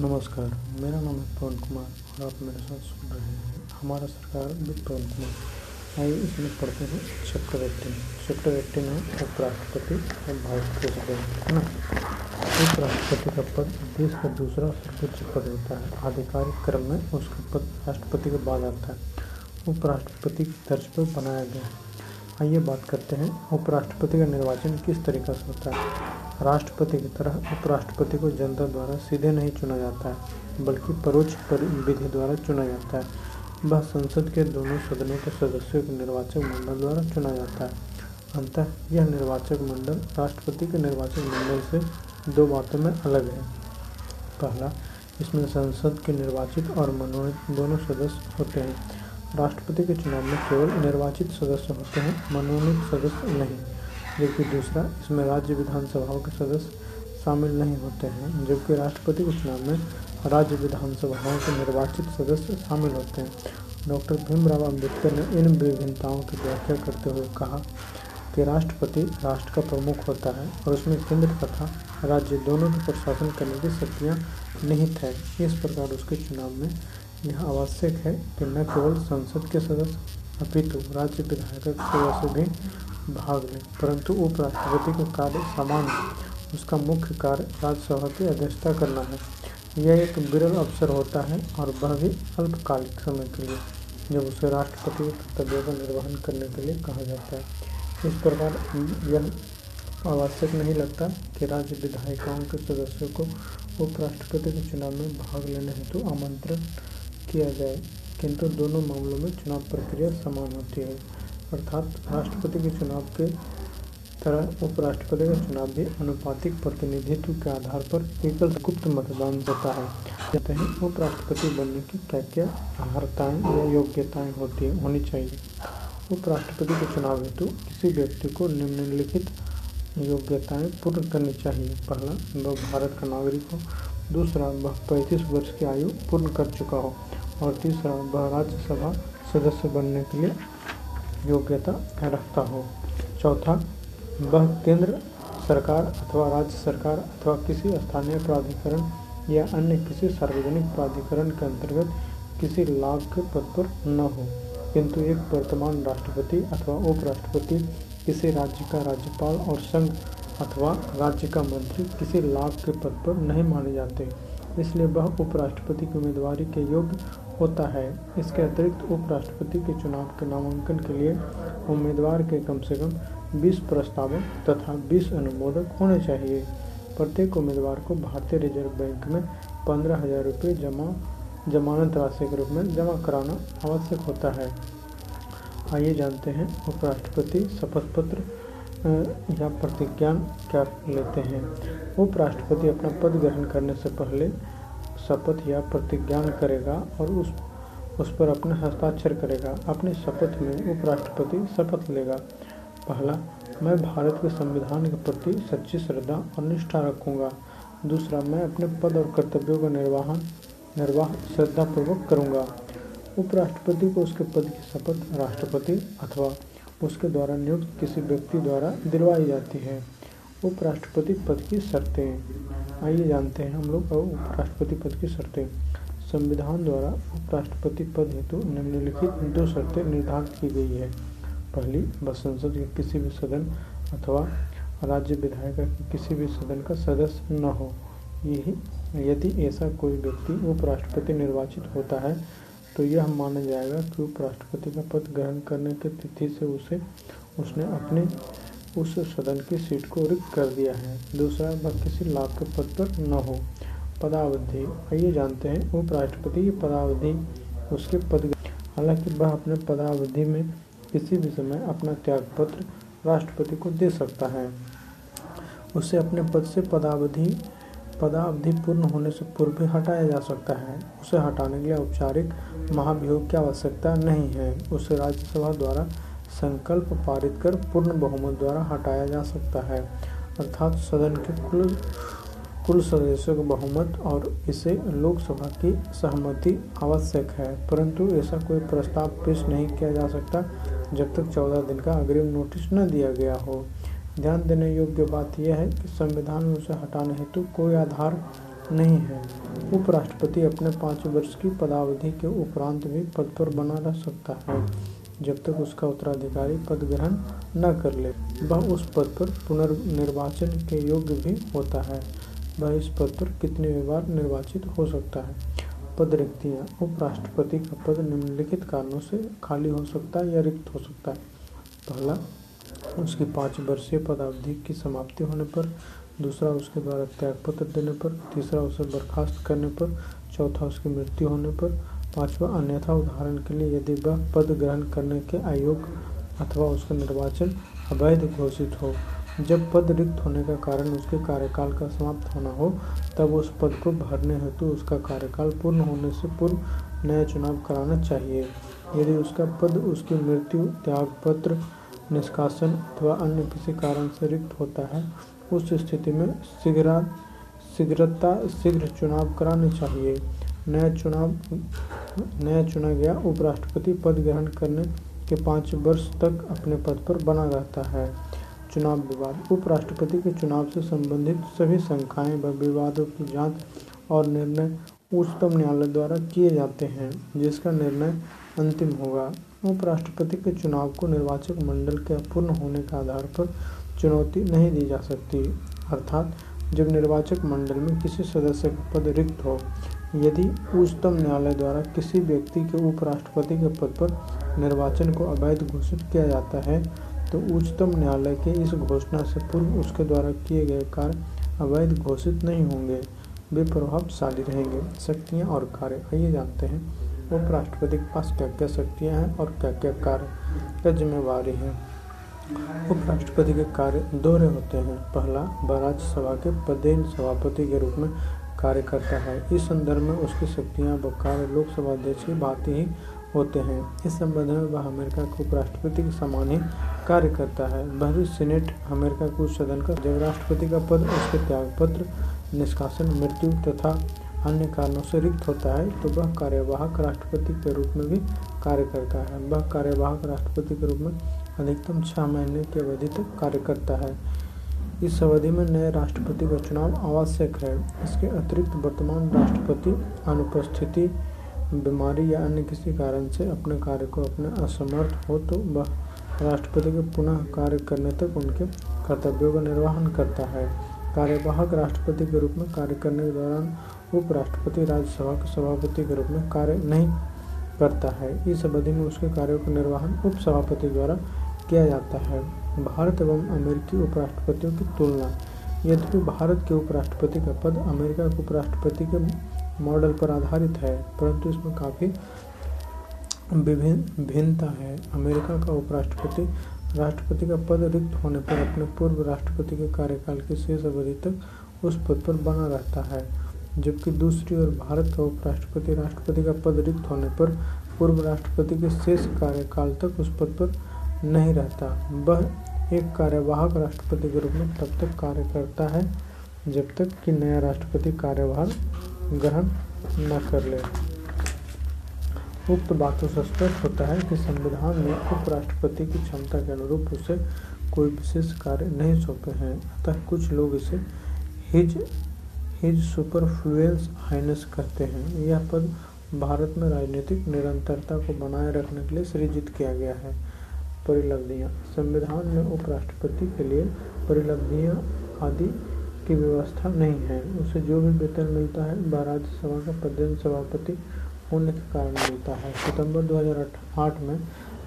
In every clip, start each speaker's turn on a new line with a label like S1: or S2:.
S1: नमस्कार, मेरा नाम है पवन कुमार और आप मेरे साथ सुन रहे हैं हमारा सरकार विद पवन कुमार। आइए इसमें पढ़ते हैं चैप्टर एट्टीन चैप्टर एट्टीन है उपराष्ट्रपति और भारत प्रेसिडेंट है? ना उपराष्ट्रपति का पद देश का दूसरा सर्वोच्च पद होता है। आधिकारिक क्रम में उसका पद राष्ट्रपति के बाद आता है। उपराष्ट्रपति की तर्ज पर बनाया गया है। आइए बात करते हैं, उपराष्ट्रपति का निर्वाचन किस तरीका से होता है? राष्ट्रपति की तरह उपराष्ट्रपति को जनता द्वारा सीधे नहीं चुना जाता है, बल्कि परोक्ष विधि द्वारा चुना जाता है। वह संसद के दोनों सदनों के सदस्यों के निर्वाचक मंडल द्वारा चुना जाता है। अंतः यह निर्वाचक मंडल राष्ट्रपति के निर्वाचक मंडल से दो बातों में अलग है। पहला, इसमें संसद के निर्वाचित और मनोनीत दोनों सदस्य होते हैं। राष्ट्रपति के चुनाव में केवल निर्वाचित सदस्य होते हैं, मनोनीत सदस्य नहीं। जबकि दूसरा इसमें राज्य विधानसभाओं के सदस्य शामिल नहीं होते हैं, जबकि राष्ट्रपति के चुनाव में राज्य विधानसभाओं के निर्वाचित सदस्य शामिल होते हैं। डॉक्टर भीमराव अंबेडकर ने इन विभिन्नताओं की व्याख्या करते हुए कहा कि राष्ट्रपति राष्ट्र का प्रमुख होता है और उसमें केंद्र तथा राज्य दोनों के प्रशासन करने की शक्तियाँ निहित है। इस प्रकार उसके चुनाव में यह आवश्यक है कि न केवल संसद के सदस्य, अपितु राज्य विधायक सदस्य भी भाग लें परंतु उपराष्ट्रपति का कार्य समान है। उसका मुख्य कार्य राज्यसभा की अध्यक्षता करना है। यह एक विरल अवसर होता है और वह भी अल्पकालिक समय के लिए, जब उसे राष्ट्रपति के कर्तव्यों का निर्वहन करने के लिए कहा जाता है। इस प्रकार यह आवश्यक नहीं लगता कि राज्य विधायिकाओं के सदस्यों को उपराष्ट्रपति के चुनाव में भाग लेने हेतु आमंत्रण किया जाए, किंतु दोनों मामलों में चुनाव प्रक्रिया समान होती है। अर्थात राष्ट्रपति के चुनाव के तरह उपराष्ट्रपति का चुनाव भी अनुपातिक प्रतिनिधित्व के आधार पर एकल गुप्त मतदान होता है। कहते हैं उपराष्ट्रपति बनने की क्या क्या अर्हताएँ या योग्यताएँ होती होनी चाहिए। उपराष्ट्रपति के चुनाव हेतु किसी व्यक्ति को निम्नलिखित योग्यताएँ पूर्ण करनी चाहिए। पहला, वह भारत का नागरिक हो। दूसरा, वह पैंतीस वर्ष की आयु पूर्ण कर चुका हो। और तीसरा, वह राज्यसभा सदस्य बनने के लिए योग्यता रखता हो। चौथा, वह केंद्र सरकार अथवा राज्य सरकार अथवा किसी स्थानीय प्राधिकरण या अन्य किसी सार्वजनिक प्राधिकरण के अंतर्गत किसी लाभ के पद पर न हो। किंतु एक वर्तमान राष्ट्रपति अथवा उपराष्ट्रपति किसी राज्य का राज्यपाल और संघ अथवा राज्य का मंत्री किसी लाभ के पद पर नहीं माने जाते। इसलिए वह उपराष्ट्रपति की उम्मीदवारी के योग्य होता है। इसके अतिरिक्त उपराष्ट्रपति के चुनाव के नामांकन के लिए उम्मीदवार के कम से कम 20 प्रस्तावक तथा 20 अनुमोदक होने चाहिए। प्रत्येक उम्मीदवार को भारतीय रिज़र्व बैंक में पंद्रह हज़ार रुपये जमा, जमानत राशि के रूप में जमा कराना आवश्यक होता है। आइए जानते हैं उपराष्ट्रपति शपथ पत्र या प्रतिज्ञान क्या लेते हैं? उपराष्ट्रपति अपना पद ग्रहण करने से पहले शपथ या प्रतिज्ञान करेगा और उस उस पर अपने हस्ताक्षर करेगा। अपनी शपथ में उपराष्ट्रपति शपथ लेगा। पहला, मैं भारत के संविधान के प्रति सच्ची श्रद्धा और निष्ठा रखूँगा। दूसरा, मैं अपने पद और कर्तव्यों का निर्वाहन, निर्वाह श्रद्धापूर्वक करूँगा। उपराष्ट्रपति को उसके पद की शपथ राष्ट्रपति अथवा उसके द्वारा नियुक्त किसी व्यक्ति द्वारा दिलवाई जाती है। उपराष्ट्रपति पद की शर्तें। आइए जानते हैं हम लोग उपराष्ट्रपति पद की शर्तें। संविधान द्वारा उपराष्ट्रपति पद हेतु निम्नलिखित दो शर्तें निर्धारित की गई है। पहली वह संसद के किसी भी सदन अथवा राज्य विधायक के किसी भी सदन का सदस्य न हो। यही, यदि ऐसा कोई व्यक्ति उपराष्ट्रपति निर्वाचित होता है तो यह माना जाएगा कि उपराष्ट्रपति का पद ग्रहण करने की तिथि से उसे, उसने अपने उस सदन की सीट को रिक्त कर दिया है। दूसरा, वह किसी लाभ के पद पर न हो। पदावधि। आइए जानते हैं, उपराष्ट्रपति की पदावधि, उसके पद हालाँकि वह अपने पदावधि में किसी भी समय अपना त्यागपत्र राष्ट्रपति को दे सकता है। उसे अपने पद से पदावधि पदावधि पूर्ण होने से पूर्व हटाया जा सकता है। उसे हटाने के लिए औपचारिक महाभियोग की आवश्यकता नहीं है। उसे राज्यसभा द्वारा संकल्प पारित कर पूर्ण बहुमत द्वारा हटाया जा सकता है। अर्थात सदन के कुल कुल सदस्यों का बहुमत और इसे लोकसभा की सहमति आवश्यक है। परंतु ऐसा कोई प्रस्ताव पेश नहीं किया जा सकता जब तक चौदह दिन का अग्रिम नोटिस न दिया गया हो। ध्यान देने योग्य बात यह है कि संविधान में उसे हटाने हेतु कोई आधार नहीं है। उपराष्ट्रपति अपने पाँच वर्ष की पदावधि के उपरांत भी पद पर बना रह सकता है, जब तक उसका उत्तराधिकारी पद ग्रहण न कर ले। वह उस पद पर पुनर्निर्वाचन के योग्य भी होता है। वह इस पद पर कितने बार निर्वाचित हो सकता है। पद रिक्तियाँ उपराष्ट्रपति का पद निम्नलिखित कारणों से खाली हो सकता है या रिक्त हो सकता है। पहला उसकी पाँच वर्षीय पदावधि की समाप्ति होने पर, दूसरा उसके द्वारा त्यागपत्र देने पर, तीसरा उसे बर्खास्त करने पर, चौथा उसकी मृत्यु होने पर, पांचवा अन्यथा उदाहरण के लिए यदि वह पद ग्रहण करने के अयोग्य अथवा उसका निर्वाचन अवैध घोषित हो, जब पद रिक्त होने का कारण उसके कार्यकाल का समाप्त होना हो, तब उस पद को भरने हेतु उसका कार्यकाल पूर्ण होने से पूर्व नया चुनाव कराना चाहिए। यदि उसका पद, उसकी मृत्यु, त्यागपत्र निष्कासन अथवा अन्य किसी कारण से रिक्त होता है, उस स्थिति में शीघ्र शीघ्रता, शीघ्र चुनाव कराने चाहिए। नया चुनाव नया चुना गया उपराष्ट्रपति पद ग्रहण करने के पाँच वर्ष तक अपने पद पर बना रहता है। चुनाव विवाद। उपराष्ट्रपति के चुनाव से संबंधित सभी शंकाएँ व विवादों की जाँच और निर्णय उच्चतम न्यायालय द्वारा किए जाते हैं, जिसका निर्णय अंतिम होगा। उपराष्ट्रपति के चुनाव को निर्वाचक मंडल के अपूर्ण होने के आधार पर चुनौती नहीं दी जा सकती। अर्थात, जब निर्वाचक मंडल में किसी सदस्य का पद रिक्त हो, यदि उच्चतम न्यायालय द्वारा किसी व्यक्ति के उपराष्ट्रपति के पद पर निर्वाचन को अवैध घोषित किया जाता है तो उच्चतम न्यायालय के इस घोषणा से पूर्व उसके द्वारा किए गए कार्य अवैध घोषित नहीं होंगे। वे प्रभावशाली रहेंगे। शक्तियाँ और कार्य, आइए जानते हैं। उपराष्ट्रपति के पास क्या क्या शक्तियाँ हैं और क्या क्या कार्य क्या जिम्मेवारी है? उपराष्ट्रपति के कार्य दोहरे होते हैं। पहला वह राज्यसभा के पदेन सभापति के रूप में कार्य करता है। इस संदर्भ में उसकी शक्तियाँ व कार्य लोकसभा अध्यक्ष की भांति ही होते हैं। इस संबंध में वह अमेरिका के उपराष्ट्रपति के समान ही कार्य करता है। वह भी सीनेट अमेरिका के उच्च सदन का जब राष्ट्रपति का पद, उसके त्यागपत्र, निष्कासन, मृत्यु तथा अन्य कारणों से रिक्त होता है तो वह कार्यवाहक राष्ट्रपति के रूप में भी कार्य करता है। वह कार्यवाहक राष्ट्रपति के रूप में अधिकतम छः महीने की अवधि तक कार्य करता है। इस अवधि में नए राष्ट्रपति का चुनाव आवश्यक है। इसके अतिरिक्त वर्तमान राष्ट्रपति, अनुपस्थिति, बीमारी या अन्य किसी कारण से अपने कार्य को अपने असमर्थ हो तो वह राष्ट्रपति के पुनः कार्य करने तक उनके कर्तव्यों का निर्वहन करता है। कार्यवाहक राष्ट्रपति के रूप में कार्य करने के दौरान उपराष्ट्रपति, राज्यसभा के सभापति के रूप में कार्य नहीं करता है। इस अवधि में उसके कार्यों का निर्वहन उपसभापति द्वारा किया जाता है। भारत एवं अमेरिकी उपराष्ट्रपतियों की तुलना। यद्यपि भारत के उपराष्ट्रपति का पद अमेरिका के उपराष्ट्रपति के मॉडल पर आधारित है, परंतु इसमें काफ़ी विभिन्न भिन्नता है। अमेरिका का उपराष्ट्रपति राष्ट्रपति का पद रिक्त होने पर अपने पूर्व राष्ट्रपति के कार्यकाल की शेष अवधि तक उस पद पर बना रहता है, जबकि दूसरी ओर भारत का उपराष्ट्रपति राष्ट्रपति का पद रिक्त होने पर पूर्व राष्ट्रपति के शेष कार्यकाल तक उस पद पर नहीं रहता। वह एक कार्यवाहक राष्ट्रपति के रूप में तब तक कार्य करता है, जब तक कि नया राष्ट्रपति कार्यभार ग्रहण न कर ले। उक्त बातों से स्पष्ट होता है कि संविधान में उपराष्ट्रपति की क्षमता के अनुरूप उसे कोई विशेष कार्य नहीं सौंपे हैं। अतः कुछ लोग इसे हिज हिज सुपरफ्लुएंस हाइनेस कहते हैं। यह पद भारत में राजनीतिक निरंतरता को बनाए रखने के लिए सृजित किया गया है। परिलब्धियाँ संविधान में उपराष्ट्रपति के लिए परिलब्धियाँ आदि की व्यवस्था नहीं है। उसे जो भी वेतन मिलता है, वह राज्यसभा का प्रदेश सभापति होने के कारण मिलता है। सितंबर 2008 में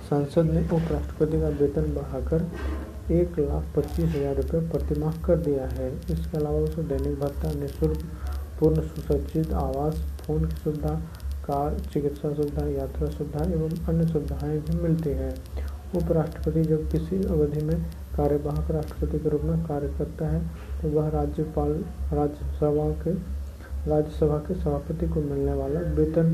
S1: संसद ने उपराष्ट्रपति का वेतन बढ़ाकर एक लाख पच्चीस हज़ार रुपये प्रतिमाह कर दिया है। इसके अलावा उसे दैनिक भत्ता, निःशुल्क पूर्ण सुसज्जित आवास, फ़ोन की सुविधा, कार, चिकित्सा सुविधा, यात्रा सुविधा एवं अन्य सुविधाएँ भी मिलती हैं। उपराष्ट्रपति जब किसी अवधि में कार्यवाहक राष्ट्रपति के रूप में कार्य करता है तो वह राज्यपाल, राज्यसभा के राज्यसभा के सभापति को मिलने वाला वेतन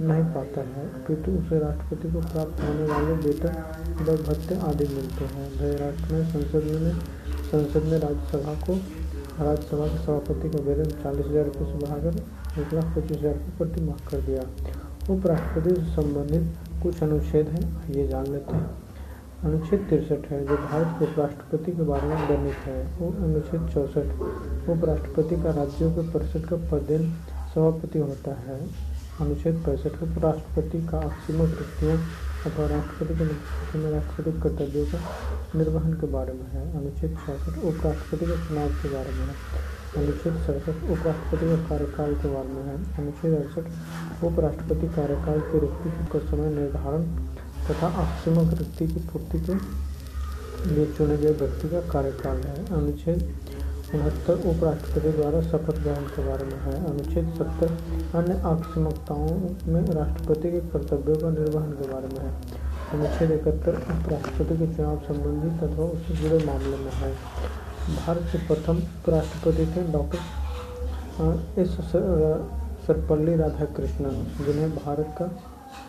S1: नहीं पाता है अपितु उसे राष्ट्रपति को प्राप्त होने वाले वेतन व भत्ते आदि मिलते हैं। महाराष्ट्र में संसद में, संसद ने राज्यसभा को, राज्यसभा के सभापति का वेतन चालीस हज़ार रुपये से बढ़ाकर एक लाख पच्चीस हज़ार रुपये प्रति माह कर दिया। उपराष्ट्रपति से संबंधित कुछ अनुच्छेद हैं, ये जान लेते हैं। अनुच्छेद तिरसठ है, जो भारत के उपराष्ट्रपति के बारे में वर्णित है। वो अनुच्छेद चौसठ, उपराष्ट्रपति का राज्यों के परिषद का पदेन सभापति होता है। अनुच्छेद पैंसठ, उपराष्ट्रपति का अक्षीमक वृत्तियों अथवा राष्ट्रपति के नेतृत्व में राष्ट्रपति कर्तव्यों का निर्वहन के बारे में है। अनुच्छेद छियासठ उपराष्ट्रपति के चुनाव के बारे में है। अनुच्छेद सड़सठ, उपराष्ट्रपति का कार्यकाल के बारे में है। अनुच्छेद अड़सठ, उपराष्ट्रपति कार्यकाल की रिक्ति का समय निर्धारण तथा अक्षीमक रिक्ति की पूर्ति के लिए चुने गए व्यक्ति का कार्यकाल है। अनुच्छेद उनहत्तर उपराष्ट्रपति द्वारा शपथ ग्रहण के बारे में है। अनुच्छेद सत्तर अन्य आकस्मिकताओं में राष्ट्रपति के कर्तव्यों का निर्वहन के बारे में है। अनुच्छेद इकहत्तर उपराष्ट्रपति के चुनाव संबंधी तथा उससे जुड़े मामले में है। भारत के प्रथम उपराष्ट्रपति थे डॉक्टर एस सर्वपल्ली राधाकृष्णन, जिन्हें भारत का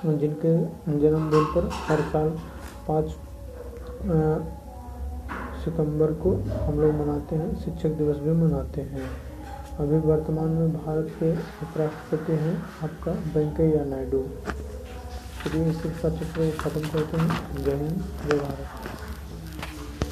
S1: जिनके जन्मदिन पर हर साल पाँच सितंबर को हम लोग मनाते हैं, शिक्षक दिवस भी मनाते हैं। अभी वर्तमान में भारत के उपराष्ट्रपति हैं आपका वेंकैया नायडू। चलिए शिक्षा चक्र खत्म करते हैं। जय हिंद, जय भारत।